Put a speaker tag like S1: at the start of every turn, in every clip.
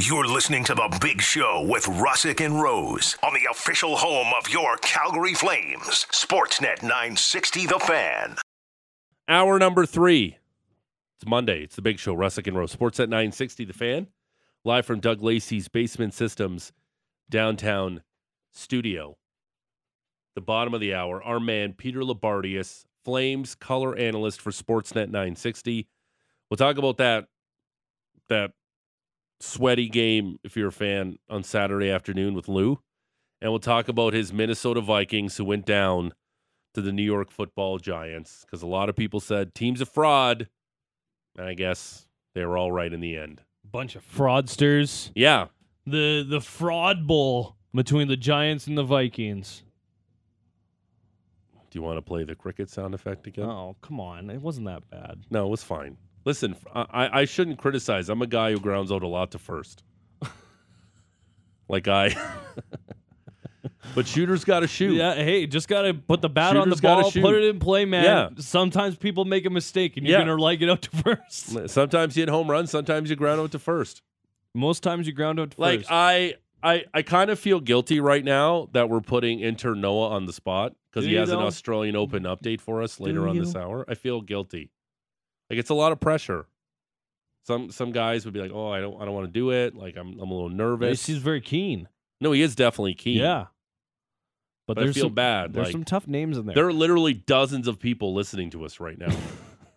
S1: You're listening to The Big Show with Russick and Rose on the official home of your Calgary Flames, Sportsnet 960 The Fan.
S2: Hour number three. It's Monday. It's The Big Show, Russick and Rose. Sportsnet 960 The Fan. Live from Doug Lacey's Basement Systems downtown studio. The bottom of the hour, our man Peter Loubardias, Flames color analyst for Sportsnet 960. We'll talk about that that sweaty game if you're a fan on Saturday afternoon with Lou. And we'll talk about his Minnesota Vikings who went down to the New York Football Giants because a lot of people said team's a fraud. And I guess they were all right in the end.
S3: Bunch of fraudsters.
S2: Yeah.
S3: The the fraud bowl between the Giants and the Vikings.
S2: Do you want to play the cricket sound effect again?
S3: Oh, come on. It wasn't that bad.
S2: No, it was fine. Listen, I, I shouldn't criticize. I'm a guy who grounds out a lot to first. like I. but shooters got to shoot.
S3: Yeah, hey, just got to put the bat on the
S2: Shooters gotta
S3: ball,
S2: shoot.
S3: put it in play, man.
S2: Yeah.
S3: Sometimes people make a mistake and you're
S2: Yeah.
S3: going to like it out to first.
S2: Sometimes you hit home runs. Sometimes you ground out to first.
S3: Most times you ground out to
S2: Like
S3: first.
S2: I, I, I kind of feel guilty right now that we're putting Inter Noah on the spot because
S3: Do
S2: he
S3: you,
S2: has an
S3: though?
S2: Australian Open update for us later on this hour. I feel guilty. Like it's a lot of pressure. Some some guys would be like, "Oh, I don't I don't want to do it. Like I'm I'm a little nervous."
S3: He's very keen.
S2: no, he is definitely keen.
S3: Yeah. But,
S2: but I
S3: there's
S2: feel
S3: some,
S2: bad.
S3: There's
S2: like,
S3: some tough names in there.
S2: there are literally dozens of people listening to us right now.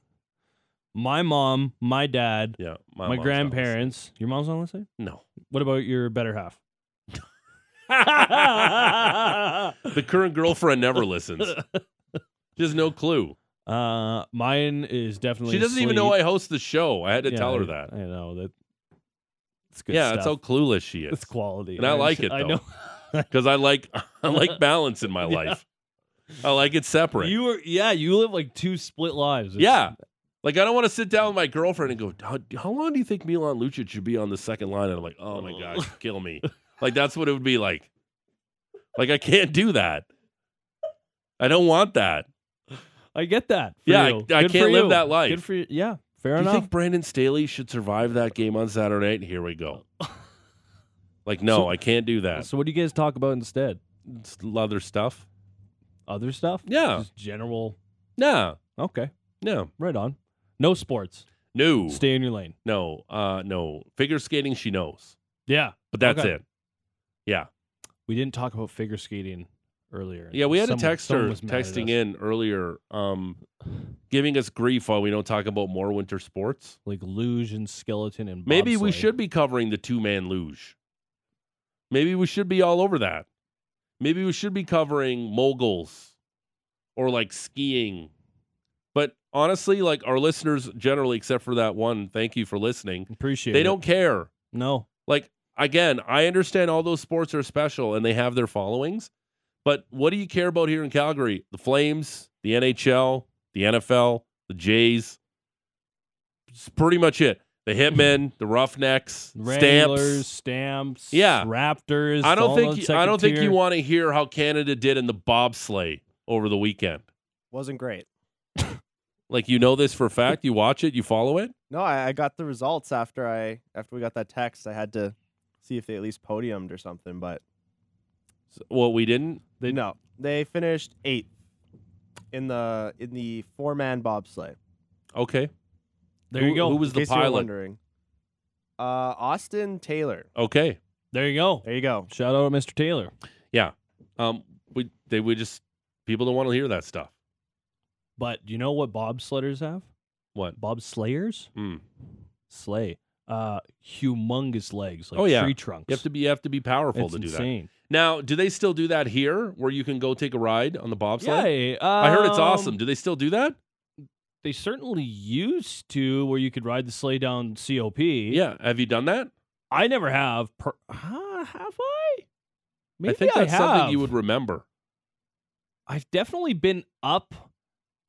S3: my mom, my dad,
S2: yeah,
S3: my,
S2: not
S3: grandparents. Your mom's not listening.
S2: No,
S3: What about your better half?
S2: the current girlfriend never listens. She has no clue.
S3: Uh, mine is definitely.
S2: She doesn't even know. I host the show. I had to
S3: Yeah,
S2: tell her that.
S3: I know that. It's good
S2: yeah,
S3: stuff.
S2: that's how clueless she is.
S3: it's quality,
S2: And I like it,
S3: I know.
S2: Because I like I like balance in my
S3: Yeah.
S2: life. I like it separate.
S3: You were yeah. You live like two split lives. It's-
S2: yeah. Like I don't want to sit down with my girlfriend and go, how, how long do you think Milan Lucic should be on the second line? And I'm like, oh my gosh, kill me. like that's what it would be like. Like I can't do that. I don't want that.
S3: I get that.
S2: Yeah, I-
S3: you.
S2: I
S3: Good
S2: can't live
S3: you.
S2: that life.
S3: Good for you. Yeah, fair enough.
S2: Do you think Brandon Staley should survive that game on Saturday night? Here we go. Like, no,
S3: So-
S2: I can't do that.
S3: so what do you guys talk about instead?
S2: It's other stuff.
S3: Other stuff?
S2: Yeah.
S3: Just general.
S2: No,
S3: Okay,
S2: no,
S3: right on. No sports.
S2: no,
S3: Stay in your lane.
S2: no, uh, no. Figure skating, she knows,
S3: Yeah,
S2: but that's
S3: Okay.
S2: it. Yeah,
S3: we didn't talk about figure skating earlier.
S2: yeah. We had
S3: Someone-
S2: a texter
S3: someone was mad at
S2: texting in earlier, um, giving us grief while we don't talk about more winter sports.
S3: like luge and skeleton and
S2: Maybe we should be covering the two man luge. Maybe we should be all over that. Maybe we should be covering moguls or like skiing. But honestly, like our listeners generally, except for that one, thank you for listening.
S3: appreciate.
S2: They
S3: it.
S2: They don't care.
S3: No,
S2: Like again, I understand all those sports are special and they have their followings. But what do you care about here in Calgary? The Flames, the NHL, the NFL, the Jays. It's pretty much it. The Hitmen, the Roughnecks,
S3: Wranglers,
S2: Stamps.
S3: stamps,
S2: Yeah.
S3: Raptors.
S2: I don't think you, I don't think
S3: tier.
S2: you want to hear how Canada did in the bobsleigh over the weekend.
S4: Wasn't great.
S2: Like you know this for a fact. You watch it, you follow it.
S4: No, I, I got the results after I after we got that text. I had to see if they at least podiumed or something, but
S2: Well, we didn't.
S4: they no. They finished eighth in the in the four man bobsleigh.
S2: Okay.
S3: There
S2: Who-
S3: you go.
S2: Who was
S4: in
S2: the
S4: case you were
S2: pilot?
S4: wondering. Uh, Austin Taylor.
S2: Okay.
S3: there you go.
S4: There you go.
S3: Shout out to Mr. Taylor.
S2: Yeah, um, we they we just people don't want to hear that stuff.
S3: But do you know what bobsledders have?
S2: What?
S3: Bobslayers?
S2: Hmm.
S3: Sleigh. Uh, humongous legs, like
S2: Oh, yeah.
S3: tree trunks.
S2: You have to be you have to be powerful
S3: it's
S2: to do that. Now, do they still do that here, where you can go take a ride on the bobsled?
S3: Yeah,
S2: I heard it's
S3: um,
S2: awesome. Do they still do that?
S3: They certainly used to, where you could ride the sleigh down COP.
S2: Yeah. Have you done that?
S3: I never have. Per- huh, have I? Maybe
S2: I think that's
S3: have.
S2: something you would remember.
S3: I've definitely been up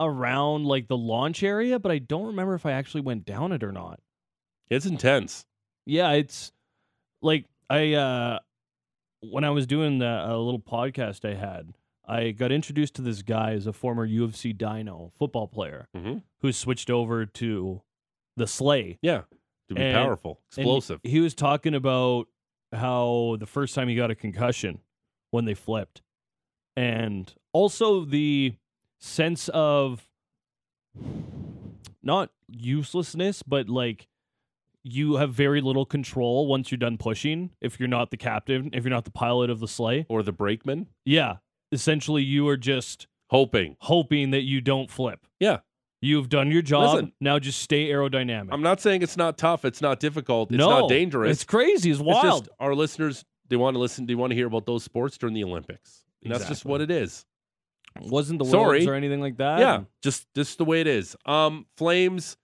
S3: around like the launch area, but I don't remember if I actually went down it or not.
S2: It's intense.
S3: Yeah, it's like I uh when I was doing the a little podcast I had, I got introduced to this guy as a former U of C Dino football player
S2: Mhm.
S3: who switched over to the sleigh.
S2: Yeah. to be
S3: And-
S2: powerful, explosive.
S3: he was talking about how the first time he got a concussion when they flipped. And also the sense of not uselessness, but like you have very little control once you're done pushing if you're not the captain, if you're not the pilot of the sleigh.
S2: or the brakeman,
S3: Yeah. Essentially you are just
S2: hoping.
S3: hoping that you don't flip.
S2: Yeah.
S3: You've done your job.
S2: Listen.
S3: now just stay aerodynamic.
S2: I'm not saying it's not tough. It's not difficult. It's
S3: no,
S2: not dangerous.
S3: It's crazy. It's
S2: It's
S3: wild.
S2: just our listeners. They want to listen. They want to hear about those sports during the Olympics. And that's just what it is.
S3: wasn't the
S2: Sorry.
S3: Worlds or anything like that.
S2: yeah, just just the way it is. Um, Flames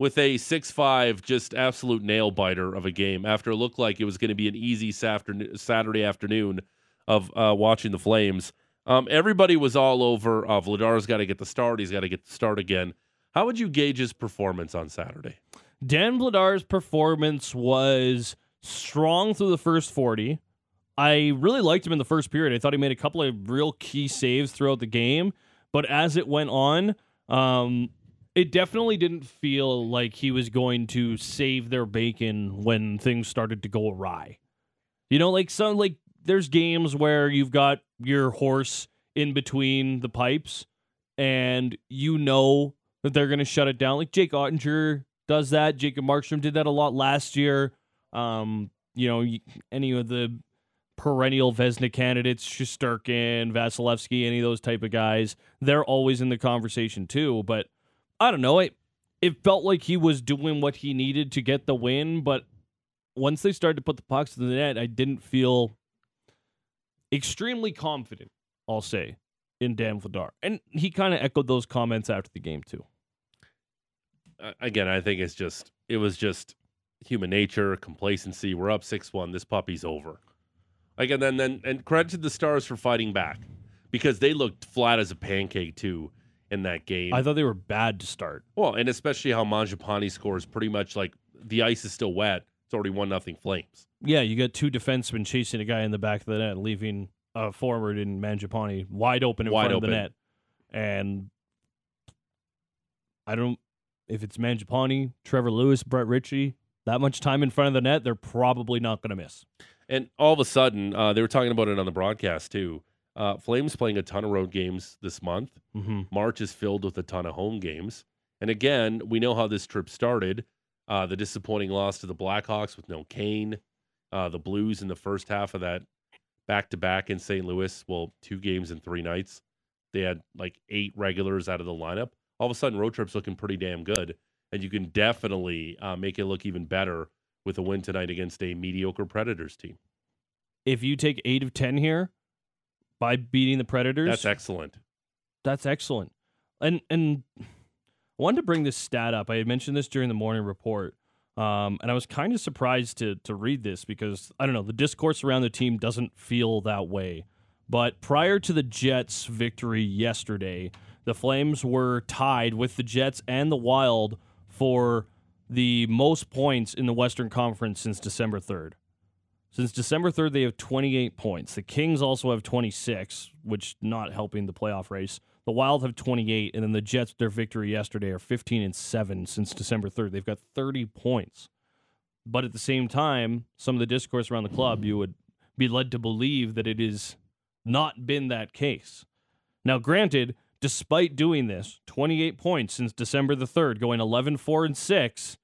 S2: with a six-five, just absolute nail biter of a game. After it looked like it was going to be an easy Saturday afternoon of uh, watching the Flames. Um, everybody was all over. Uh, Vladar's got to get the start. He's got to get the start again. How would you gauge his performance on Saturday?
S3: Dan Vladar's performance was strong through the first 40. I really liked him in the first period. I thought he made a couple of real key saves throughout the game, but as it went on, um, it definitely didn't feel like he was going to save their bacon when things started to go awry. You know, like some like there's games where you've got your horse in between the pipes and you know that they're going to shut it down. Like Jake Oettinger does that. Jacob Markstrom did that a lot last year. Um, you know, any of the perennial Vezina candidates, Shesterkin, Vasilevskiy, any of those type of guys, they're always in the conversation too. But I don't know. It it felt like he was doing what he needed to get the win, but once they started to put the pucks in the net, I didn't feel extremely confident. I'll say in Dan Vladar, and he kind of echoed those comments after the game too.
S2: again, I think it's just it was just human nature, complacency. We're up six one. This puppy's over. Like and then then and credit to the Stars for fighting back because they looked flat as a pancake too in that game.
S3: I thought they were bad to start.
S2: well, and especially how Mangiapane scores pretty much like the ice is still wet. It's already one nothing Flames.
S3: Yeah, you got two defensemen chasing a guy in the back of the net, leaving a forward in Mangiapane wide open in
S2: Wide
S3: front
S2: open.
S3: of the net. And I don't if it's Mangiapane, Trevor Lewis, Brett Ritchie, that much time in front of the net, they're probably not going to miss.
S2: And all of a sudden, uh, they were talking about it on the broadcast too. Uh, Flames playing a ton of road games this month.
S3: Mm-hmm.
S2: March is filled with a ton of home games. And again, we know how this trip started. Uh, the disappointing loss to the Blackhawks with no Kane. Uh, the Blues in the first half of that back to back in St. Louis. Well, two games in three nights. They had like eight regulars out of the lineup. All of a sudden, road trip's looking pretty damn good. And you can definitely uh, make it look even better with a win tonight against a mediocre Predators team.
S3: If you take 8 of 10 here by beating the Predators,
S2: That's excellent.
S3: That's excellent. And and I wanted to bring this stat up. I had mentioned this during the morning report. Um, and I was kind of surprised to to read this because I don't know, the discourse around the team doesn't feel that way. But prior to the Jets' victory yesterday, the Flames were tied with the Jets and the Wild for the most points in the Western Conference since December 3rd. Since December 3rd, they have 28 points. The Kings also have 26, which not helping the playoff race. The Wild have 28, and then the Jets, their victory yesterday, are 15 and 7 since December 3rd. They've got 30 points. But at the same time, some of the discourse around the club, you would be led to believe that it has not been that case. Now, granted, despite doing this, 28 points since December the 3rd, going 11 4 and 6,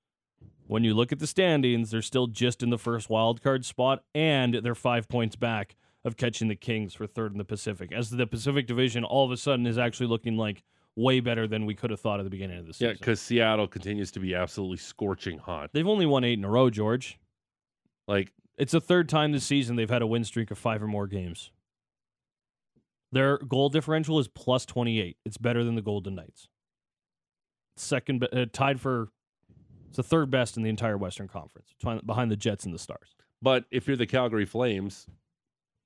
S3: when you look at the standings, they're still just in the first wild card spot, and they're five points back of catching the Kings for third in the Pacific. As the Pacific Division all of a sudden is actually looking like way better than we could have thought at the beginning of the season.
S2: Yeah, because Seattle continues to be absolutely scorching hot.
S3: they've only won eight in a row, George.
S2: Like
S3: It's the third time this season they've had a win streak of five or more games. Their goal differential is plus 28. It's better than the Golden Knights. Second, uh, tied for, it's the third best in the entire Western Conference, behind the Jets and the Stars.
S2: But if you're the Calgary Flames,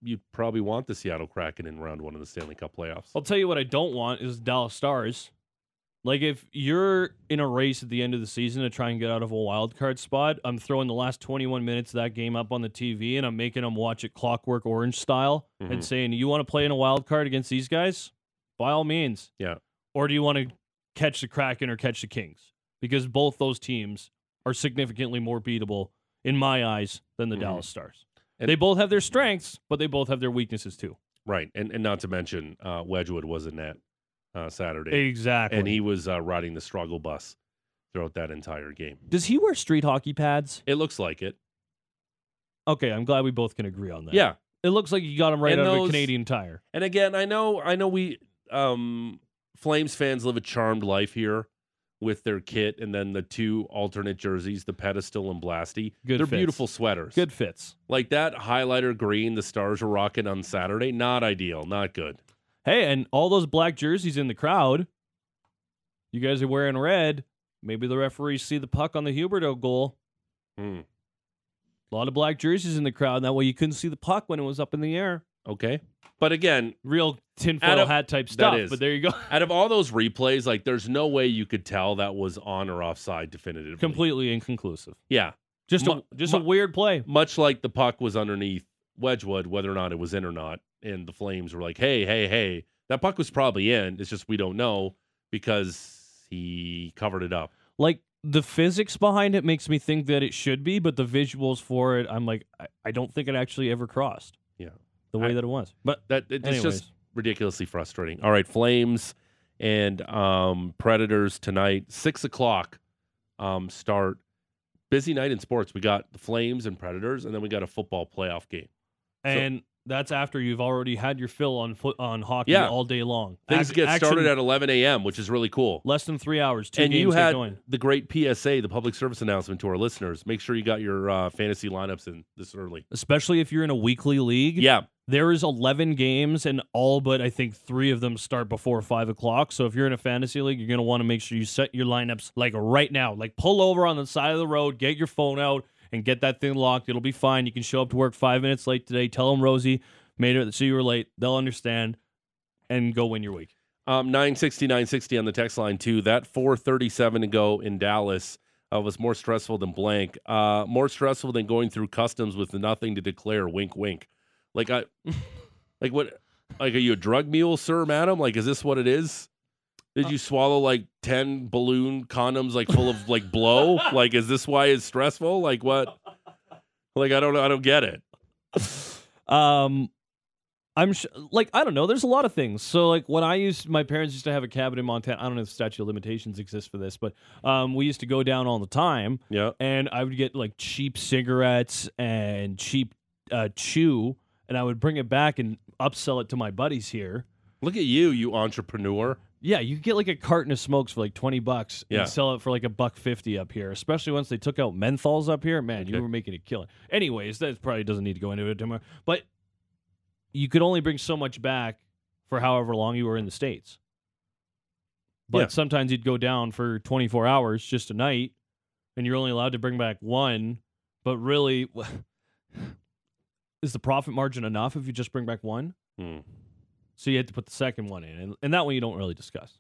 S2: you'd probably want the Seattle Kraken in round one of the Stanley Cup playoffs.
S3: I'll tell you what I don't want is Dallas Stars. Like if you're in a race at the end of the season to try and get out of a wild card spot, I'm throwing the last 21 minutes of that game up on the TV and I'm making them watch it Clockwork Orange style
S2: Mhm.
S3: and saying, "You want to play in a wild card against these guys? By all means."
S2: Yeah.
S3: Or do you want to catch the Kraken or catch the Kings? Because both those teams are significantly more beatable in my eyes than the
S2: Mhm.
S3: Dallas Stars.
S2: And-
S3: they both have their strengths, but they both have their weaknesses too.
S2: Right, and and not to mention uh, Wedgewood was in that uh, Saturday,
S3: Exactly.
S2: and he was uh, riding the struggle bus throughout that entire game.
S3: Does he wear street hockey pads?
S2: It looks like it.
S3: Okay, I'm glad we both can agree on that.
S2: Yeah,
S3: It looks like you got him right
S2: And
S3: out of a Canadian tire.
S2: and again, I know, I know, we um, Flames fans live a charmed life here with their kit, and then the two alternate jerseys, the pedestal and Blasty.
S3: Good
S2: They're
S3: fits.
S2: beautiful sweaters.
S3: Good fits.
S2: like that highlighter green the Stars were rocking on Saturday. Not ideal, not good.
S3: Hey, and all those black jerseys in the crowd, you guys are wearing red. Maybe the referees see the puck on the Huberdeau goal.
S2: Hmm.
S3: A lot of black jerseys in the crowd. That way you couldn't see the puck when it was up in the air.
S2: Okay, but again,
S3: Real tinfoil
S2: of-
S3: hat type stuff.
S2: is.
S3: But there you go.
S2: out of all those replays, like there's no way you could tell that was on or offside definitively.
S3: Completely inconclusive.
S2: Yeah.
S3: Just
S2: Mu-
S3: a just a weird play.
S2: Much like the puck was underneath Wedgewood, whether or not it was in or not, and the Flames were like, "Hey, hey, hey, that puck was probably in. It's just we don't know because he covered it up."
S3: Like the physics behind it makes me think that it should be, but the visuals for it, I'm like, I, I don't think it actually ever crossed.
S2: Yeah.
S3: The way
S2: I-
S3: that it was. But
S2: That it- it's
S3: anyways,
S2: just ridiculously frustrating. All right, Flames and um, Predators tonight, six o'clock um, start. Busy night in sports. We got the Flames and Predators, and then we got a football playoff game.
S3: and that's after you've already had your fill on foot on hockey
S2: Yeah.
S3: all day long.
S2: Things
S3: Ac-
S2: get
S3: action-
S2: started at 11 a.m., which is really cool.
S3: less than three hours. Two
S2: and you had the great PSA, the public service announcement to our listeners. Make sure you got your uh, fantasy lineups in this early.
S3: especially if you're in a weekly league.
S2: Yeah,
S3: There is 11 games, and all but I think three of them start before five o'clock. So if you're in a fantasy league, you're going to want to make sure you set your lineups like right now. Like pull over on the side of the road, get your phone out, and get that thing locked. It'll be fine. You can show up to work five minutes late today. Tell them Rosie made it so you were late. They'll understand, and go win your week.
S2: um, 960, 960 on the text line, too. That 437 to go in Dallas uh, was more stressful than blank. Uh, more stressful than going through customs with nothing to declare. Wink, wink. Like, I, like what? Like, are you a drug mule, sir, madam? Like, is this what it is? Did you swallow like 10 balloon condoms, like full of like blow? like, is this why it's stressful? Like, what? Like, I don't know. I don't get it.
S3: Um, I'm sh- like I don't know. There's a lot of things. So like when I used my parents used to have a cabin in Montana. I don't know if statute of limitations exists for this, but um, we used to go down all the time,
S2: Yeah.
S3: and I would get like cheap cigarettes and cheap uh, chew, and I would bring it back and upsell it to my buddies here.
S2: Look at you, you entrepreneur.
S3: Yeah, you get like a carton of smokes for like twenty bucks
S2: Yeah.
S3: and sell it for like a buck fifty up here. Especially once they took out menthols up here, man, you
S2: Okay.
S3: were making a killing. Anyways, that probably doesn't need to go into it anymore. But you could only bring so much back for however long you were in the states. But
S2: Yeah.
S3: sometimes you'd go down for twenty four hours just a night, and you're only allowed to bring back one. But really, is the profit margin enough if you just bring back one?
S2: Hmm.
S3: So you had to put the second one in, and, and that one you don't really discuss.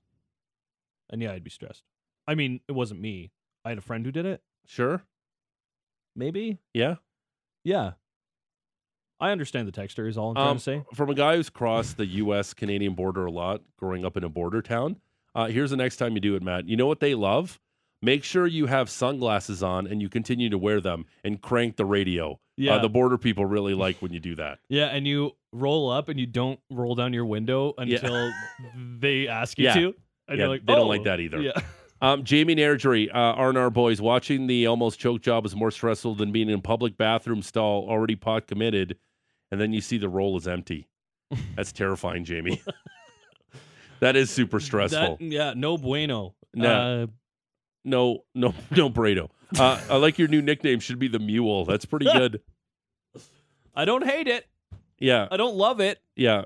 S3: And yeah, I'd be stressed. I mean, it wasn't me. I had a friend who did it.
S2: Sure.
S3: Maybe.
S2: Yeah.
S3: Yeah. I understand the texture. Is all I'm trying
S2: Um,
S3: to say.
S2: From a guy who's crossed the U.S. Canadian border a lot, growing up in a border town, uh, here's the next time you do it, Matt. You know what they love? Make sure you have sunglasses on and you continue to wear them and crank the radio.
S3: Yeah.
S2: Uh, the border people really like when you do that.
S3: yeah, and you roll up and you don't roll down your window until they ask you
S2: Yeah.
S3: to. And
S2: Yeah,
S3: like,
S2: they don't
S3: "Oh."
S2: like that either.
S3: Yeah.
S2: Um, Jamie Nergery, uh, R&R boys, watching the almost choke job is more stressful than being in a public bathroom stall already pot committed, and then you see the roll is empty. That's terrifying, Jamie. that is super stressful.
S3: That- yeah, no bueno.
S2: No.
S3: Uh,
S2: No, no, no, Brado. Uh, I like your new nickname. Should be the Mule. That's pretty good.
S3: I don't hate it.
S2: Yeah,
S3: I don't love it.
S2: yeah,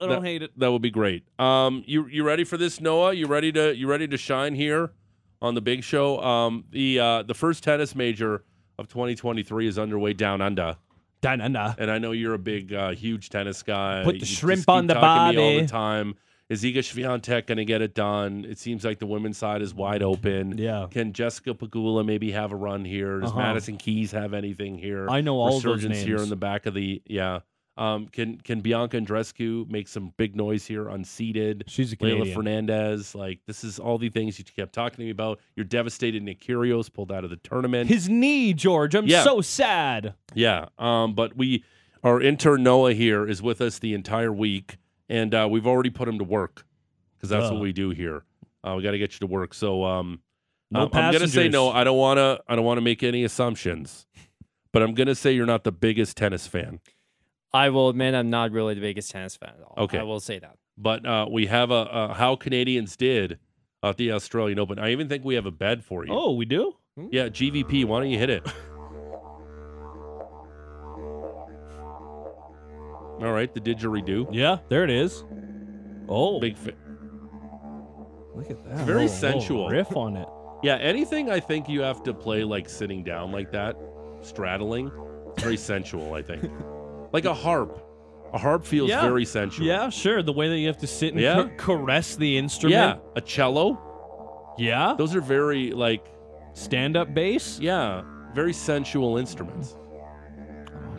S3: I don't hate it.
S2: that would be great. Um, you you ready for this, Noah? You ready to you ready to shine here on the big show? Um, the uh, the first tennis major of 2023 is underway down under,
S3: na, na.
S2: and I know you're a big, uh, huge tennis guy.
S3: Put the
S2: You
S3: shrimp on the
S2: me all the time. Is Iga Swiatek going to get it done? It seems like the women's side is wide open.
S3: Yeah.
S2: Can Jessica Pegula maybe have a run here? Does
S3: Uh-huh.
S2: Madison Keys have anything here?
S3: I know all of those names.
S2: here in the back of the yeah. Um, can can Bianca Andreescu make some big noise here? Unseated.
S3: She's a Canadian.
S2: Leylah Fernandez. Like this is all the things you kept talking to me about. You're devastated. Nick Kyrgios pulled out of the tournament.
S3: His knee, George. I'm
S2: Yeah.
S3: so sad.
S2: Yeah. Um, but we, our intern Noah here is with us the entire week, and uh, we've already put him to work because that's what we do here. Uh, we got to get you to work. So um,
S3: No
S2: um, I'm gonna say no. I don't want to. I don't want to make any assumptions, but I'm gonna say you're not the biggest tennis fan.
S5: I will admit I'm not really the biggest tennis fan at all.
S2: Okay.
S5: I will say that.
S2: But uh, we have a, a how Canadians did at the Australian Open. I even think we have a bed for you.
S3: Oh, we do?
S2: Yeah, GVP. Why don't you hit it? All right, the didgeridoo.
S3: Yeah, there it is. Oh,
S2: Big. Fi-
S3: look at that.
S2: very
S3: Little- little
S2: sensual.
S3: riff on it.
S2: Yeah, anything I think you have to play like sitting down like that, straddling, it's very sensual, I think. Like a harp. A harp feels
S3: Yeah.
S2: very sensual.
S3: Yeah, sure. The way that you have to sit and
S2: Yeah.
S3: ca- caress the instrument.
S2: Yeah. A cello.
S3: Yeah.
S2: Those are very like
S3: Stand up bass.
S2: yeah, very sensual instruments.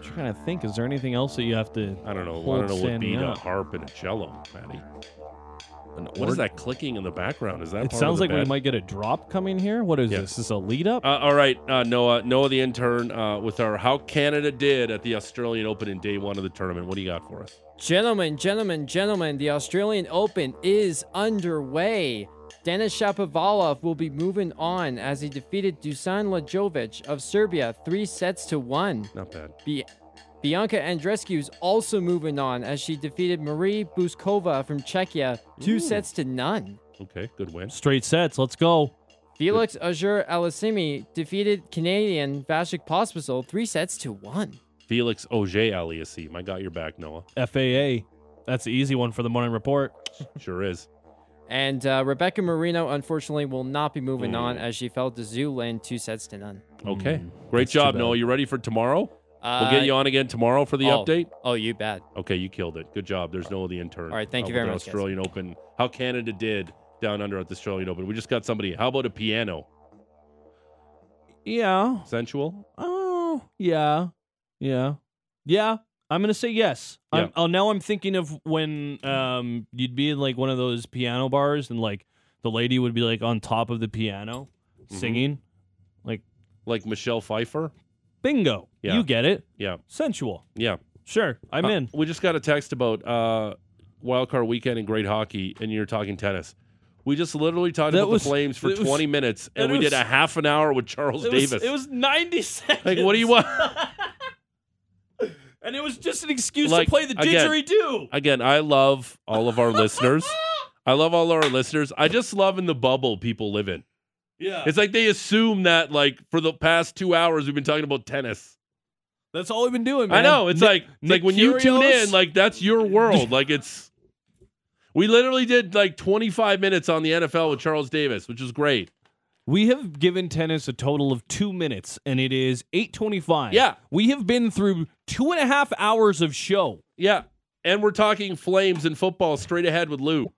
S3: I'm trying to think. Is there anything else that you have to?
S2: I don't know. I don't know what
S3: standing
S2: beat a harp and a cello, Matty. What
S3: or-
S2: is that clicking in the background? Is that
S3: It
S2: part
S3: sounds
S2: of the
S3: like we might get a drop coming here. What is
S2: Yes.
S3: this? Is this a lead up?
S2: Uh, all right, uh, Noah. Noah, the intern, uh, with our how Canada did at the Australian Open in day one of the tournament. What do you got for us?
S5: Gentlemen, gentlemen, gentlemen, the Australian Open is underway. Denis Shapovalov will be moving on as he defeated Dusan Lajovic of Serbia three sets to one.
S2: Not bad.
S5: Bi- Bianca Andreescu is also moving on as she defeated Marie Bouzkova from Czechia two sets to none.
S2: Okay, good win.
S3: Straight sets. Let's go.
S5: Felix Auger Aliassime defeated Canadian Vasek Pospisil three sets to one.
S2: Felix Auger Aliassime. I got your back, Noah.
S3: FAA. That's the easy one for the morning report.
S2: Sure is.
S5: And uh, Rebecca Marino, unfortunately, will not be moving on
S2: Mm.
S5: as she fell to Zhu two sets to none.
S2: Okay.
S3: Mm,
S2: Great
S3: that's
S2: job,
S3: bad.
S2: Noah. You ready for tomorrow?
S5: Uh,
S2: We'll get you on again tomorrow for the
S5: oh,
S2: update.
S5: Oh, you bet.
S2: Okay, you killed it. Good job. There's Noah the intern.
S5: All right, thank
S2: uh,
S5: you very
S2: the
S5: much, guys.
S2: Australian Open. How Canada did down under at the Australian Open. We just got somebody. How about a piano?
S3: Yeah.
S2: Sensual?
S3: Oh, yeah. Yeah. Yeah. I'm gonna say yes.
S2: Yeah.
S3: I'm, oh, now I'm thinking of when um you'd be in like one of those piano bars and like the lady would be like on top of the piano
S2: Mm-hmm.
S3: singing.
S2: Like Michelle Pfeiffer?
S3: Bingo.
S2: Yeah.
S3: You get it.
S2: Yeah.
S3: Sensual.
S2: Yeah.
S3: Sure. I'm
S2: Uh,
S3: in.
S2: We just got a text about uh, wildcard weekend and great hockey, and you're talking tennis. We just literally talked
S3: That
S2: about
S3: was-
S2: the Flames for
S3: it was-
S2: 20 minutes, and we did a half an hour with Charles
S3: It was,
S2: Davis.
S3: it was 90 seconds.
S2: like, what do you want?
S3: And it was just an excuse
S2: Like,
S3: to play the
S2: again-
S3: didgeridoo.
S2: Again, I love all of our listeners. I love all our listeners. I just love in the bubble people live in.
S3: Yeah.
S2: It's like they assume that, like, for the past two hours, we've been talking about tennis.
S3: That's all we've been doing, man.
S2: I know. It's
S3: Nick-
S2: like, it's like when you tune in, like, that's your world. like, it's. We literally did like 25 minutes on the NFL with Charles Davis, which was great.
S3: We have given tennis a total of two minutes, and it is eight twenty-five.
S2: Yeah.
S3: we have been through two and a half hours of show.
S2: Yeah. And we're talking flames and football straight ahead with Lou.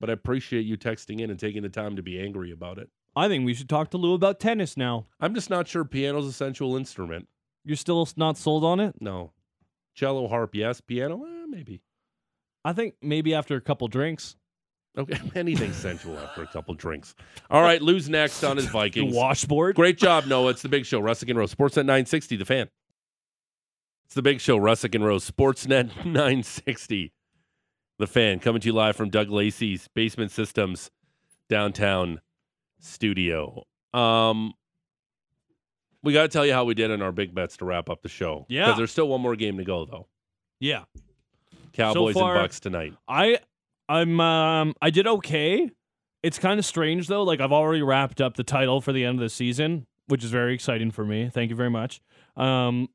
S2: But I appreciate you texting in and taking the time to be angry about it.
S3: I think we should talk to Lou about tennis now.
S2: I'm just not sure piano's a sensual instrument.
S3: You're still not sold on it?
S2: No. Cello, harp, yes. Piano, eh, maybe.
S3: I think maybe after a couple drinks.
S2: Okay. Anything sensual after a couple drinks. All right. Lou's next on his
S3: The
S2: Vikings.
S3: washboard.
S2: Great job, Noah. It's the big show. Russick and Rose. Sportsnet 960, the fan. It's the big show. Russick and Rose. Sportsnet 960, the fan. Coming to you live from Doug Lacey's Basement Systems downtown studio. Um, we got to tell you how we did in our big bets to wrap up the show.
S3: Yeah.
S2: Because there's still one more game to go, though.
S3: Yeah,
S2: Cowboys
S3: far-
S2: and Bucks tonight.
S3: I, I'm, um, I did okay. It's kind of strange though. Like I've already wrapped up the title for the end of the season, which is very exciting for me. Thank you very much. Um,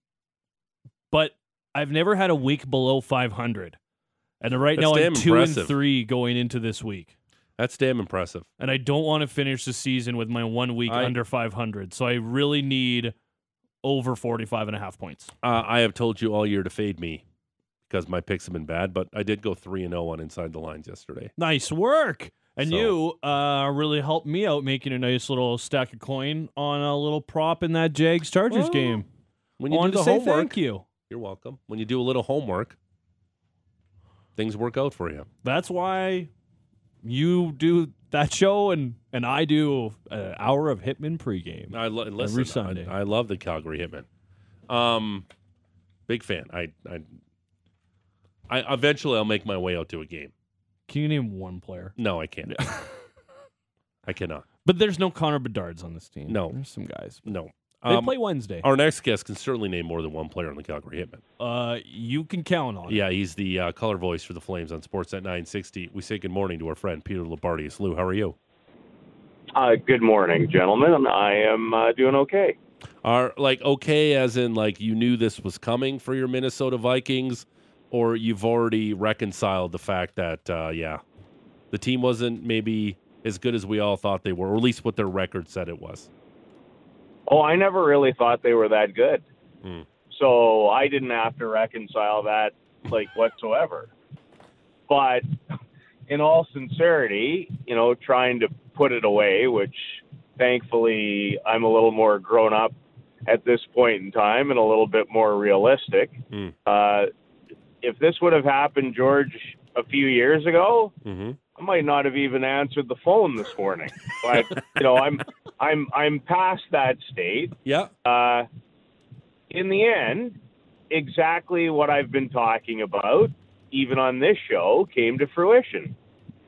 S3: but I've never had a week below 500, and right
S2: That's
S3: now I'm two
S2: impressive.
S3: and three going into this week.
S2: That's damn impressive.
S3: and I don't want to finish the season with my one week
S2: I-
S3: under 500. So I really need over 45 and a half points.
S2: Uh, I have told you all year to fade me because my picks have been bad, but I did go 3 and 0 on Inside the Lines yesterday.
S3: Nice work. And
S2: So-
S3: you uh, really helped me out making a nice little stack of coin on a little prop in that Jags Chargers
S2: Well,
S3: game.
S2: When
S3: I
S2: you
S3: wanted
S2: do the
S3: to say
S2: homework,
S3: thank you.
S2: You're welcome. When you do a little homework, things work out for you.
S3: That's why you do that show and and I do an hour of Hitman pregame.
S2: I lo- listen. I-
S3: Sunday.
S2: I, love the Calgary Hitman. Um, big fan. I, I, I eventually I'll make my way out to a game.
S3: Can you name one player?
S2: No, I can't. I cannot.
S3: But there's no Connor Bedard's on this team.
S2: No.
S3: there's some guys.
S2: No.
S3: They
S2: Um,
S3: play Wednesday.
S2: our next guest can certainly name more than one player on the Calgary Hitmen.
S3: Uh, you can count on it.
S2: Yeah, he's the uh, color voice for the Flames on Sportsnet 960. We say good morning to our friend Peter Loubardias. Lou, how are you?
S6: Uh, good morning, gentlemen. I am uh, doing okay.
S2: Are like okay as in like you knew this was coming for your Minnesota Vikings, or you've already reconciled the fact that uh, yeah, the team wasn't maybe as good as we all thought they were, or at least what their record said it was.
S6: Oh, I never really thought they were that good.
S2: Hmm.
S6: So I didn't have to reconcile that like whatsoever. But in all sincerity, you know, trying to put it away, which thankfully I'm a little more grown up at this point in time and a little bit more realistic.
S2: Hmm.
S6: Uh, if this would have happened, George, a few years ago,
S2: Mm-hmm.
S6: I might not have even answered the phone this morning. But you know, I'm I'm I'm past that state.
S2: Yeah.
S6: Uh, in the end, exactly what I've been talking about, even on this show, came to fruition.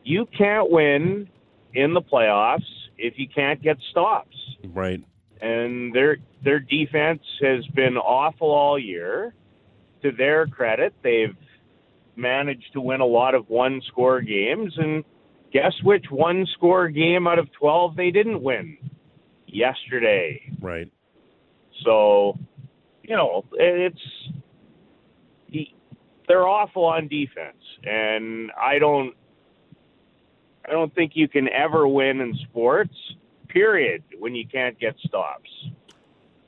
S6: You can't win in the playoffs if you can't get stops.
S2: Right.
S6: And their their defense has been awful all year. To their credit, they've managed to win a lot of one score games and guess which one score game out of 12 they didn't win yesterday.
S2: Right.
S6: So, you know, it's they're awful on defense, and I don't, I don't think you can ever win in sports. Period. When you can't get stops.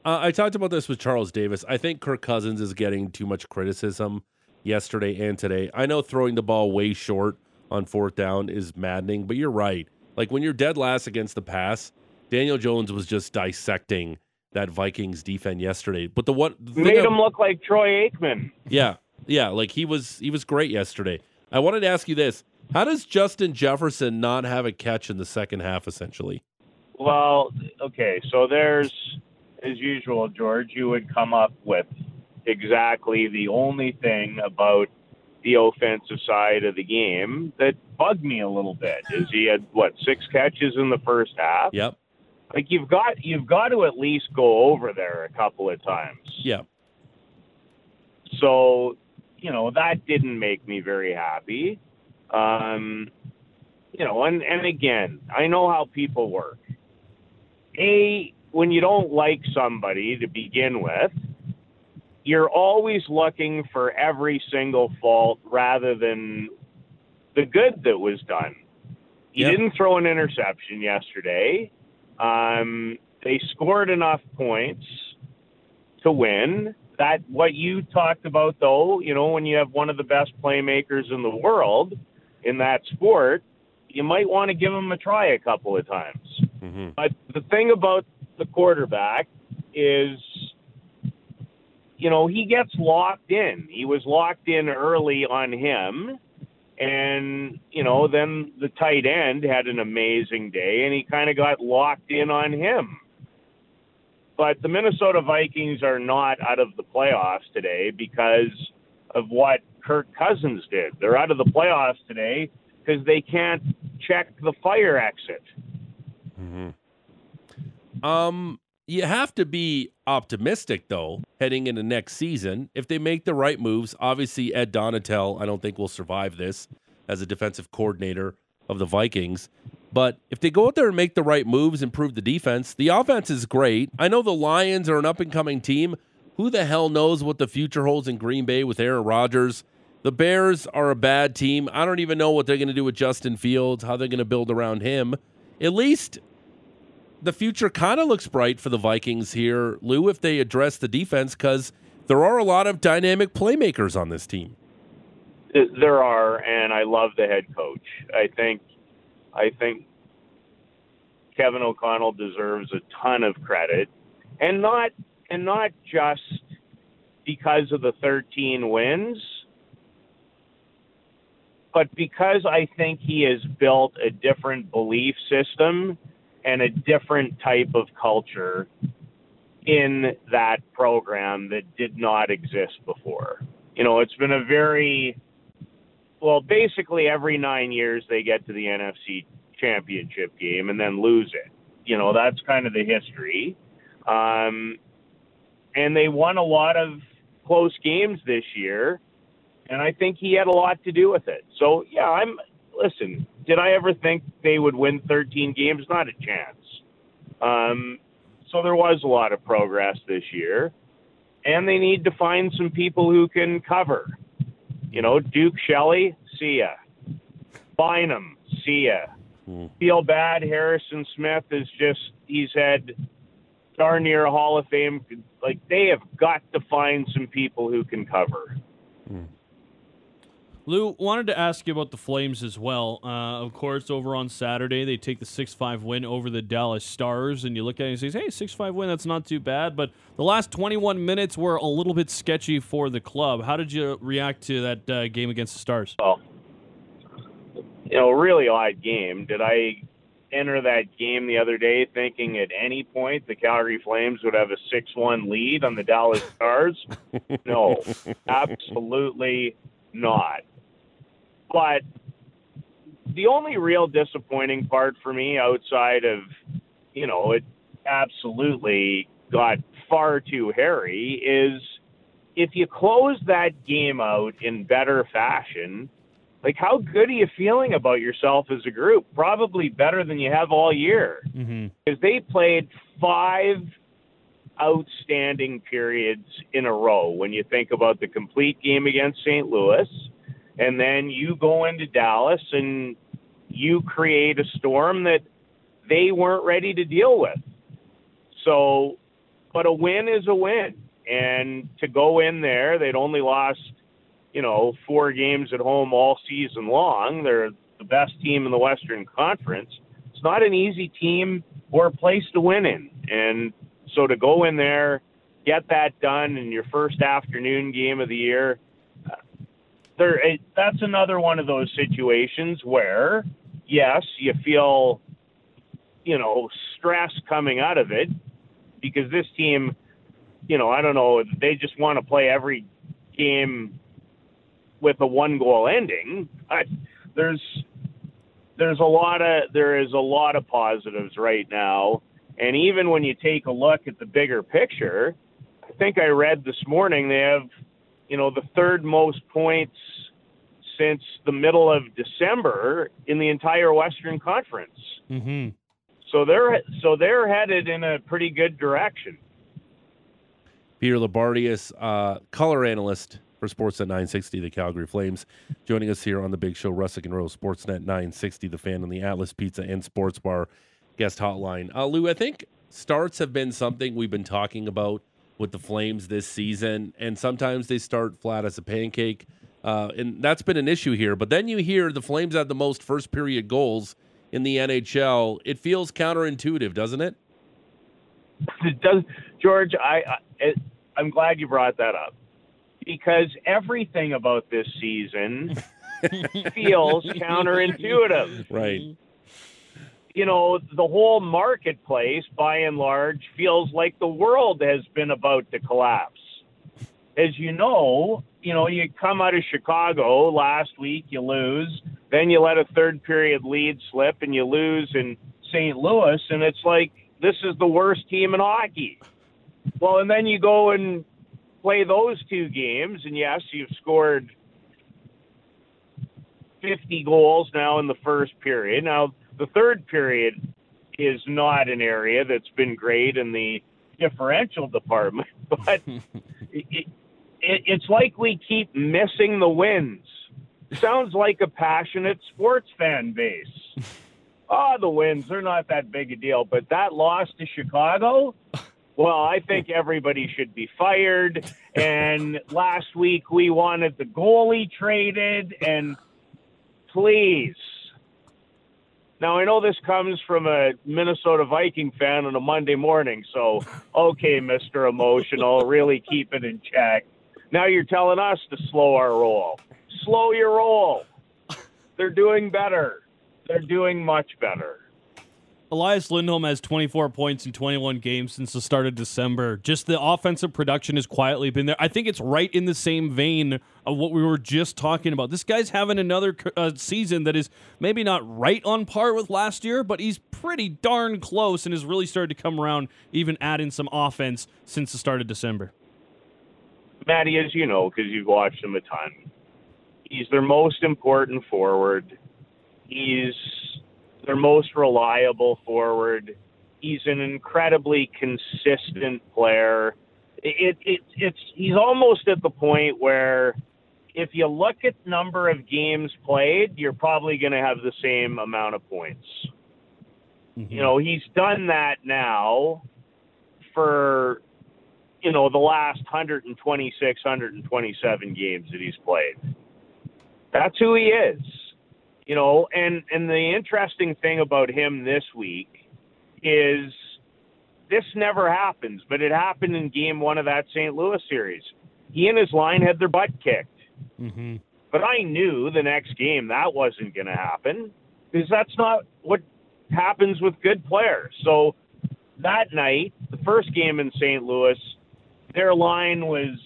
S2: Uh, I talked about this with Charles Davis. I think Kirk Cousins is getting too much criticism yesterday and today. I know throwing the ball way short on fourth down is maddening, but you're right. Like when you're dead last against the pass, Daniel Jones was just dissecting that Vikings defense yesterday. But the what the
S6: Made
S2: I-
S6: him look like Troy Aikman.
S2: yeah, yeah, like he was he was great yesterday. I wanted to ask you this: How does Justin Jefferson not have a catch in the second half? Essentially,
S6: Well, okay, so there's, as usual, George, you would come up with exactly the only thing about the offensive side of the game that bugged me a little bit. Is he had what six catches in the first half?
S2: yep,
S6: Like you've got you've got to at least go over there a couple of times.
S2: yeah,
S6: So, you know, that didn't make me very happy. Um, you know, and, and again, I know how people work. A, when you don't like somebody to begin with, you're always looking for every single fault rather than the good that was done. You
S2: Yep.
S6: didn't throw an interception yesterday. Um, they scored enough points to win. That what you talked about though, you know, when you have one of the best playmakers in the world in that sport, you might want to give him a try a couple of times.
S2: hmm
S6: But the thing about the quarterback is, you know, he gets locked in. He was locked in early on him. And, you know, then the tight end had an amazing day and he kind of got locked in on him. But the Minnesota Vikings are not out of the playoffs today because of what Kirk Cousins did. They're out of the playoffs today because they can't check the fire exit. Mm-hmm.
S2: Um, you have to be optimistic though heading into next season. If they make the right moves, obviously Ed Donatell, I don't think will survive this as a defensive coordinator of the Vikings. But if they go out there and make the right moves, improve the defense, the offense is great. I know the Lions are an up and coming team. Who the hell knows what the future holds in Green Bay with Aaron Rodgers? The Bears are a bad team. I don't even know what they're going to do with Justin Fields, how they're going to build around him. At least the future kind of looks bright for the Vikings here, Lou, if they address the defense, because there are a lot of dynamic playmakers on this team.
S6: There are, and I love the head coach. I think, I think Kevin O'Connell deserves a ton of credit, and not and not just because of the 13 wins, but because I think he has built a different belief system and a different type of culture in that program that did not exist before. You know, it's been a very well, basically every nine years they get to the NFC championship game and then lose it. You know, that's kind of the history. Um, and they won a lot of close games this year, and I think he had a lot to do with it. So, yeah, I'm listen, did I ever think they would win 13 games? Not a chance. Um, so there was a lot of progress this year, and they need to find some people who can cover. You know, Duke Shelley, see ya. Bynum, see ya.
S2: Hmm.
S6: Feel bad. Harrison Smith is just, he's had darn near a Hall of Fame. Like, they have got to find some people who can cover.
S3: Lou, wanted to ask you about the Flames as well. Uh, of course, over on Saturday, they take the 6 5 win over the Dallas Stars, and you look at it and say, hey, 6 5 win, that's not too bad. But the last 21 minutes were a little bit sketchy for the club. How did you react to that uh, game against the Stars?
S6: Well, you know, really odd game. Did I enter that game the other day thinking at any point the Calgary Flames would have a 6 1 lead on the Dallas Stars? no, absolutely not. But the only real disappointing part for me outside of, you know, it absolutely got far too hairy is if you close that game out in better fashion, like how good are you feeling about yourself as a group? Probably better than you have all year.
S3: Mm-hmm.
S6: Because they played five outstanding periods in a row when you think about the complete game against St. Louis and then you go into Dallas and you create a storm that they weren't ready to deal with. So, but a win is a win. And to go in there, they'd only lost, you know, four games at home all season long. They're the best team in the Western Conference. It's not an easy team or a place to win in. And so to go in there, get that done in your first afternoon game of the year, there it, that's another one of those situations where yes you feel you know stress coming out of it because this team you know i don't know they just want to play every game with a one goal ending but there's there's a lot of there is a lot of positives right now. And even when you take a look at the bigger picture i think i read this morning they have you know, the third most points since the middle of December in the entire Western Conference.
S3: Mm-hmm.
S6: So they're so they're headed in a pretty good direction.
S2: Peter Loubardias, uh, color analyst for Sportsnet 960, the Calgary Flames, joining us here on the Big Show, Russick and Rose, Sportsnet 960, the fan on the Atlas Pizza and Sports Bar guest hotline. Uh, Lou, I think starts have been something we've been talking about with the Flames this season, and sometimes they start flat as a pancake, uh, and that's been an issue here. But then you hear the Flames have the most first period goals in the NHL. It feels counterintuitive, doesn't it?
S6: It does, George. I, I it, I'm glad you brought that up because everything about this season feels counterintuitive.
S2: Right.
S6: You know, the whole marketplace, by and large, feels like the world has been about to collapse. As you know, you know, you come out of Chicago last week, you lose, then you let a third period lead slip and you lose in St. Louis, and it's like this is the worst team in hockey. Well, and then you go and play those two games, and yes, you've scored 50 goals now in the first period. Now, the third period is not an area that's been great in the differential department, but it, it, it's like we keep missing the wins. Sounds like a passionate sports fan base. Oh, the wins, they're not that big a deal. But that loss to Chicago, well, I think everybody should be fired. And last week we wanted the goalie traded, and please. Now I know this comes from a Minnesota Viking fan on a Monday morning, so okay, Mr. Emotional, really keep it in check. Now you're telling us to slow our roll. Slow your roll. They're doing better. They're doing much better.
S3: Elias Lindholm has 24 points in 21 games since the start of December. Just the offensive production has quietly been there. I think it's right in the same vein of what we were just talking about. This guy's having another uh, season that is maybe not right on par with last year, but he's pretty darn close and has really started to come around, even adding some offense since the start of December.
S6: Maddie, as you know, because you've watched him a ton, he's their most important forward. He's their most reliable forward. He's an incredibly consistent player. It, it, it's he's almost at the point where if you look at number of games played, you're probably going to have the same amount of points. Mm-hmm. You know, he's done that now for you know the last 126, 127 games that he's played. That's who he is you know, and and the interesting thing about him this week is this never happens, but it happened in game one of that St. Louis series. He and his line had their butt kicked.
S3: Mm-hmm.
S6: But I knew the next game that wasn't going to happen because that's not what happens with good players. So that night, the first game in St. Louis, their line was,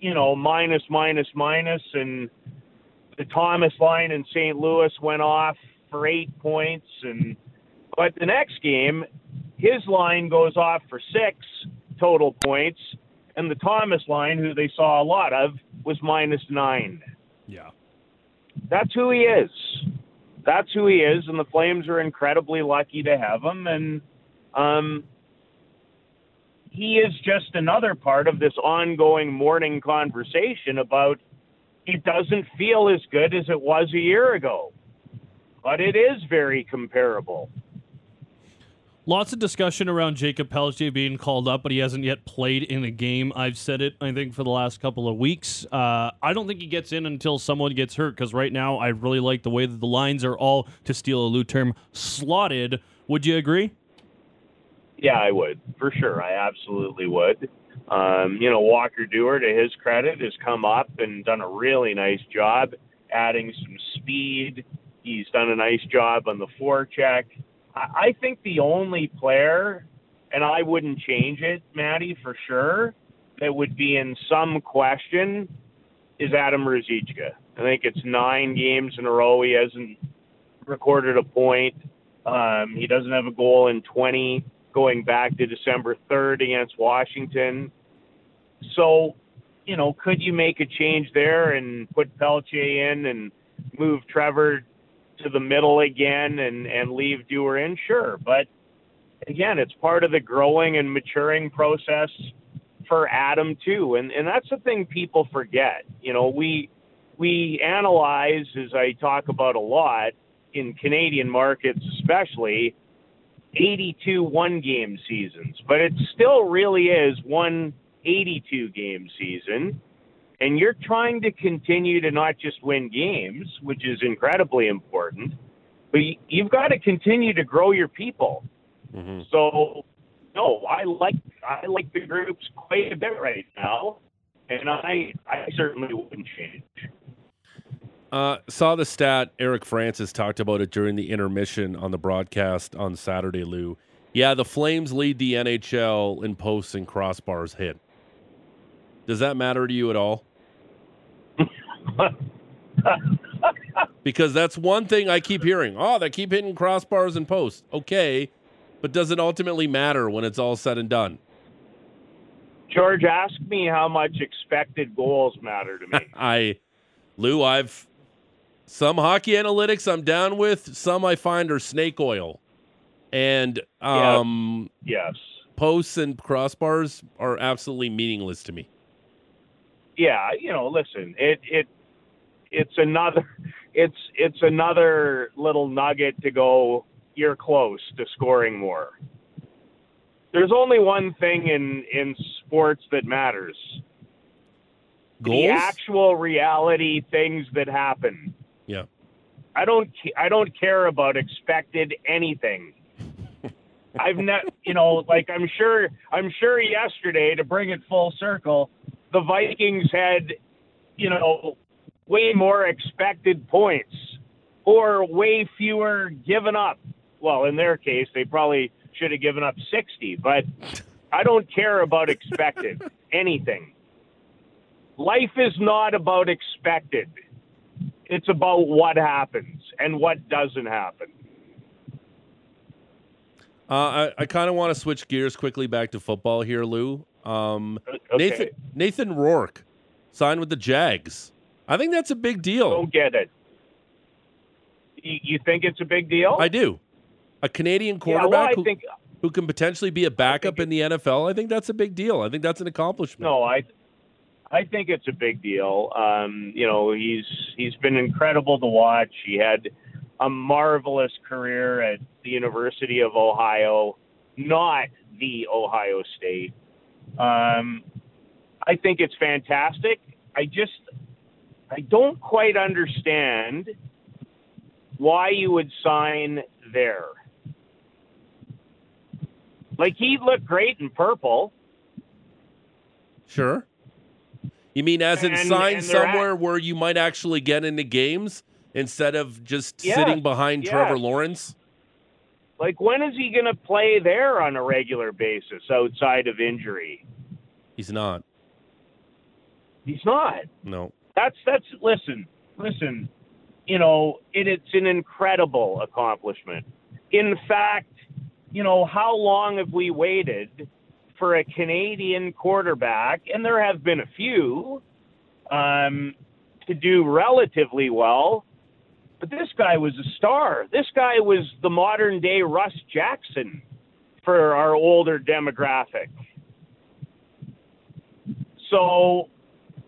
S6: you know, minus, minus, minus, and the Thomas line in St. Louis went off for eight points, and but the next game, his line goes off for six total points, and the Thomas line, who they saw a lot of, was minus nine.
S3: Yeah,
S6: that's who he is. That's who he is, and the Flames are incredibly lucky to have him. And um, he is just another part of this ongoing morning conversation about it doesn't feel as good as it was a year ago, but it is very comparable.
S3: Lots of discussion around Jacob Pelletier being called up, but he hasn't yet played in a game. I've said it, I think, for the last couple of weeks. Uh, I don't think he gets in until someone gets hurt because right now I really like the way that the lines are all, to steal a Lou term, slotted. Would you agree?
S6: Yeah, I would. For sure. I absolutely would. Um, you know, Walker Duehr, to his credit, has come up and done a really nice job adding some speed. He's done a nice job on the forecheck. I, I think the only player, and I wouldn't change it, Maddie, for sure, that would be in some question is Adam Ruzicka. I think it's nine games in a row he hasn't recorded a point. Um, he doesn't have a goal in 20 going back to December 3rd against Washington. So, you know, could you make a change there and put Pelletier in and move Trevor to the middle again and, and leave Duehr in? Sure. But again, it's part of the growing and maturing process for Adam too. And and that's the thing people forget. You know, we we analyze as I talk about a lot in Canadian markets especially 82 one game seasons, but it still really is one 82 game season. And you're trying to continue to not just win games, which is incredibly important, but you've got to continue to grow your people. Mm-hmm. So, no, I like I like the groups quite a bit right now, and I I certainly wouldn't change.
S2: Uh, saw the stat. Eric Francis talked about it during the intermission on the broadcast on Saturday, Lou. Yeah, the Flames lead the NHL in posts and crossbars hit. Does that matter to you at all? because that's one thing I keep hearing. Oh, they keep hitting crossbars and posts. Okay, but does it ultimately matter when it's all said and done?
S6: George, ask me how much expected goals matter to me.
S2: I, Lou, I've some hockey analytics I'm down with. Some I find are snake oil, and um,
S6: yes,
S2: posts and crossbars are absolutely meaningless to me.
S6: Yeah, you know, listen, it it it's another it's it's another little nugget to go. You're close to scoring more. There's only one thing in in sports that matters.
S2: Goals?
S6: The actual reality things that happen.
S2: Yeah.
S6: I don't I don't care about expected anything. I've not, you know, like I'm sure I'm sure yesterday to bring it full circle, the Vikings had, you know, way more expected points or way fewer given up. Well, in their case, they probably should have given up 60, but I don't care about expected anything. Life is not about expected. It's about what happens and what doesn't happen.
S2: Uh, I, I kind of want to switch gears quickly back to football here, Lou. Um,
S6: Okay.
S2: Nathan Nathan Rourke signed with the Jags. I think that's a big deal.
S6: Don't get it. You, you think it's a big deal?
S2: I do. A Canadian
S6: yeah, well,
S2: quarterback who,
S6: think
S2: who can potentially be a backup in the NFL. I think that's a big deal. I think that's an accomplishment.
S6: no, I I think it's a big deal. Um, you know, he's he's been incredible to watch. He had a marvelous career at the University of Ohio, not the Ohio State. Um, I think it's fantastic. I just I don't quite understand why you would sign there. Like he looked great in purple.
S2: Sure. You mean as in
S6: And-
S2: sign
S6: and they're at-
S2: somewhere where you might actually get into games instead of just
S6: Yes,
S2: sitting behind Trevor. Lawrence?
S6: Like when is he going to play there on a regular basis outside of injury?
S2: He's not.
S6: He's not.
S2: No.
S6: That's that's listen, listen. You know, it, it's an incredible accomplishment. In fact, you know, how long have we waited for a Canadian quarterback, and there have been a few, um, to do relatively well. But this guy was a star. This guy was the modern day Russ Jackson for our older demographic. So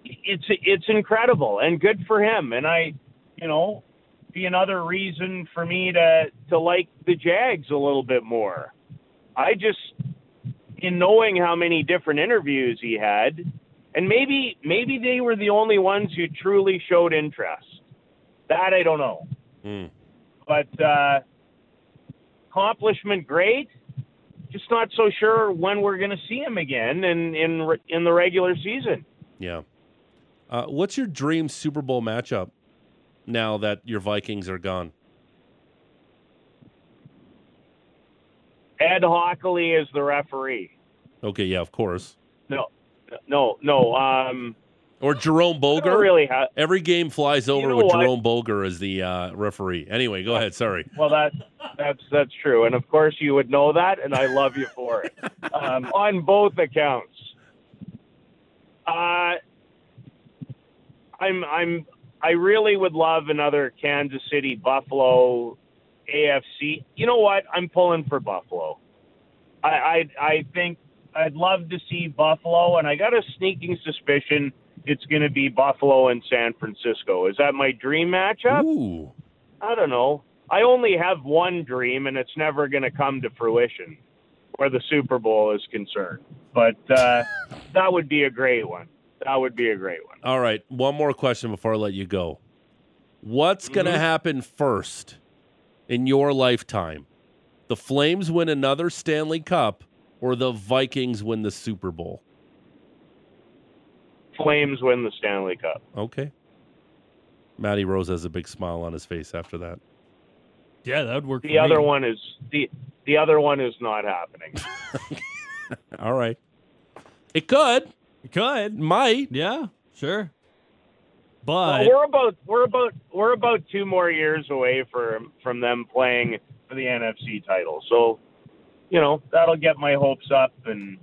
S6: it's it's incredible and good for him. And I, you know, be another reason for me to to like the Jags a little bit more. I just in knowing how many different interviews he had, and maybe maybe they were the only ones who truly showed interest. That I don't know,
S2: Hmm.
S6: but uh, accomplishment great. Just not so sure when we're going to see him again in in in the regular season.
S2: Yeah. Uh, what's your dream Super Bowl matchup now that your Vikings are gone?
S6: Ed Hochuli is the referee.
S2: Okay, yeah, of course.
S6: No, no, no. Um,
S2: Or Jerome
S6: I
S2: Boger.
S6: really have.
S2: Every game flies over
S6: know
S2: with
S6: what?
S2: Jerome Boger as the uh, referee. Anyway, go ahead. Sorry.
S6: Well, that that's that's true, and of course you would know that, and I love you for it um, on both accounts. Uh, I'm I'm I really would love another Kansas City Buffalo AFC. You know what? I'm pulling for Buffalo. I I, I think I'd love to see Buffalo, and I got a sneaking suspicion it's going to be Buffalo and San Francisco. Is that my dream matchup?
S2: Ooh.
S6: I don't know. I only have one dream, and it's never going to come to fruition, where the Super Bowl is concerned. But uh, that would be a great one. That would be a great one.
S2: All right. One more question before I let you go. What's going to
S6: Mhm.
S2: happen first in your lifetime? The Flames win another Stanley Cup or the Vikings win the Super Bowl?
S6: Flames win the Stanley Cup.
S2: Okay. Matty Rose has a big smile on his face after that.
S3: Yeah, that would work.
S6: The
S3: for
S6: other
S3: me.
S6: one is the the other one is not happening.
S2: All right. It could.
S3: You could.
S2: Might.
S3: Yeah, sure.
S6: Well,
S3: But
S6: we're about we're about we're about two more years away from from them playing for the NFC title. So, you know, that'll get my hopes up. And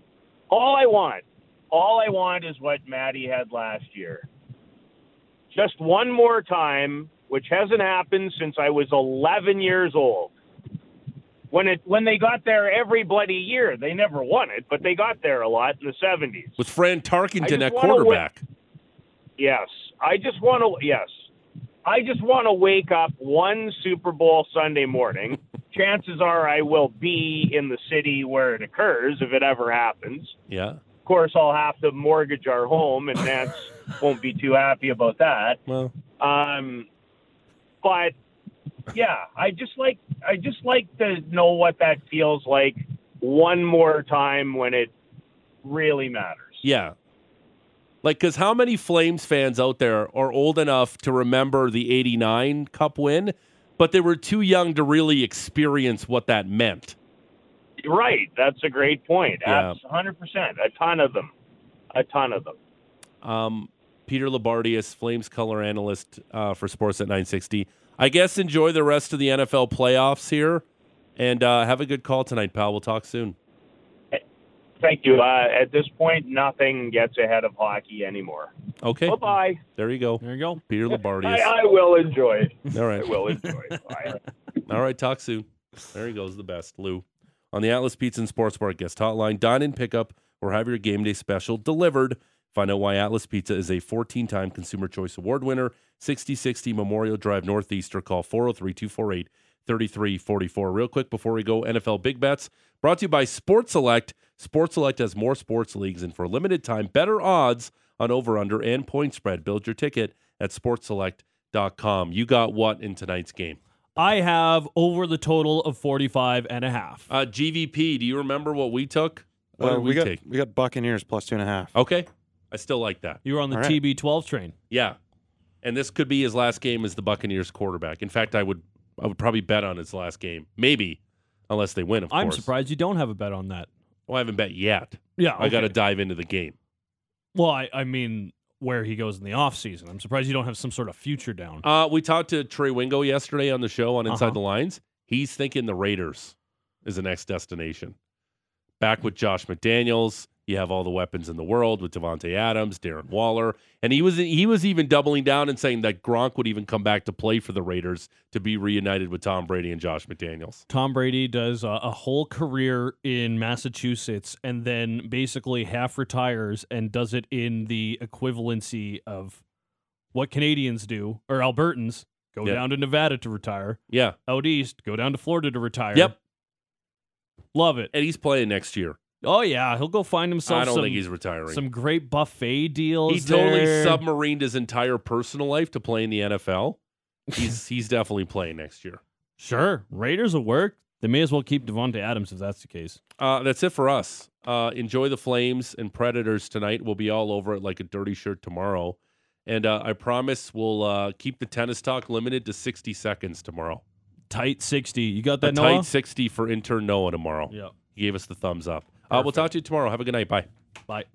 S6: all I want, all I want is what Maddie had last year. Just one more time, which hasn't happened since I was 11 years old. When it when they got there every bloody year, they never won it, but they got there a lot in the 70s.
S2: With Fran Tarkenton
S6: just
S2: at quarterback.
S6: Yes. I just want to, yes. I just want to wake up one Super Bowl Sunday morning. Chances are I will be in the city where it occurs if it ever happens.
S2: Yeah.
S6: Of course, I'll have to mortgage our home, and Nance won't be too happy about that.
S2: Well,
S6: Um, but yeah, I just like I just like to know what that feels like one more time when it really matters.
S2: yeah. Like, because how many Flames fans out there are old enough to remember the 89 Cup win, but they were too young to really experience what that meant?
S6: Right. That's a great point.
S2: Yeah.
S6: Abs- 100%. A ton of them. A ton of them.
S2: Um, Peter Loubardias, Flames color analyst uh, for Sportsnet 960. I guess enjoy the rest of the NFL playoffs here and uh, have a good call tonight, pal. We'll talk soon.
S6: Thank you. Uh, at this point, nothing gets ahead of hockey anymore.
S2: Okay.
S6: Bye bye.
S2: There you go.
S3: There you go.
S2: Peter
S6: I,
S2: Loubardias.
S6: I will enjoy it.
S2: All
S6: I will enjoy it. Bye.
S2: All right. Talk soon. There he goes, the best, Lou. On the Atlas Pizza and Sports Bar guest hotline, dine in pickup or have your game day special delivered. Find out why Atlas Pizza is a 14 time Consumer Choice Award winner. 6060 Memorial Drive Northeast or call 403 248 3344. Real quick before we go, NFL Big Bets brought to you by Sports Select. Sports Select has more sports leagues and for a limited time, better odds on over under and point spread. Build your ticket at sportselect.com. You got what in tonight's game?
S3: I have over the total of 45 and a half.
S2: Uh, GVP, do you remember what we took? What
S7: Uh,
S2: did we,
S7: got
S2: take?
S7: we got Buccaneers plus two and a half.
S2: Okay. I still like that.
S3: you were on the
S7: all right.
S3: TB12 train.
S2: Yeah. And this could be his last game as the Buccaneers quarterback. In fact, I would I would probably bet on his last game. Maybe. Unless they win, of
S3: I'm
S2: course.
S3: surprised you don't have a bet on that.
S2: Well, I haven't bet yet.
S3: Yeah,
S2: I got to dive into the game.
S3: Well, I, I mean, where he goes in the offseason. I'm surprised you don't have some sort of future down.
S2: Uh, we talked to Trey Wingo yesterday on the show on Inside
S3: Uh-huh.
S2: the Lines. He's thinking the Raiders is the next destination. Back with Josh McDaniels, you have all the weapons in the world with Davante Adams, Darren Waller, and he was he was even doubling down and saying that Gronk would even come back to play for the Raiders to be reunited with Tom Brady and Josh McDaniels.
S3: Tom Brady does a, a whole career in Massachusetts and then basically half retires and does it in the equivalency of what Canadians do or Albertans go
S2: Yeah.
S3: down to Nevada to retire,
S2: Yeah,
S3: out east go down to Florida to retire.
S2: Yep.
S3: love it.
S2: and he's playing next year.
S3: Oh yeah, he'll go find himself
S2: I don't
S3: some,
S2: think he's retiring.
S3: some great buffet deals.
S2: he totally
S3: there.
S2: submarined his entire personal life to play in the NFL. He's he's definitely playing next year.
S3: Sure, Raiders will work. They may as well keep Davante Adams if that's the case.
S2: Uh, that's it for us. Uh, enjoy the Flames and Predators tonight. We'll be all over it like a dirty shirt tomorrow. And uh, I promise we'll uh, keep the tennis talk limited to 60 seconds tomorrow.
S3: Tight sixty. You got
S2: A
S3: that, Noah?
S2: tight 60 for intern Noah tomorrow.
S3: Yeah.
S2: He gave us the thumbs up. Uh, we'll talk to you tomorrow. Have a good night. Bye.
S3: Bye.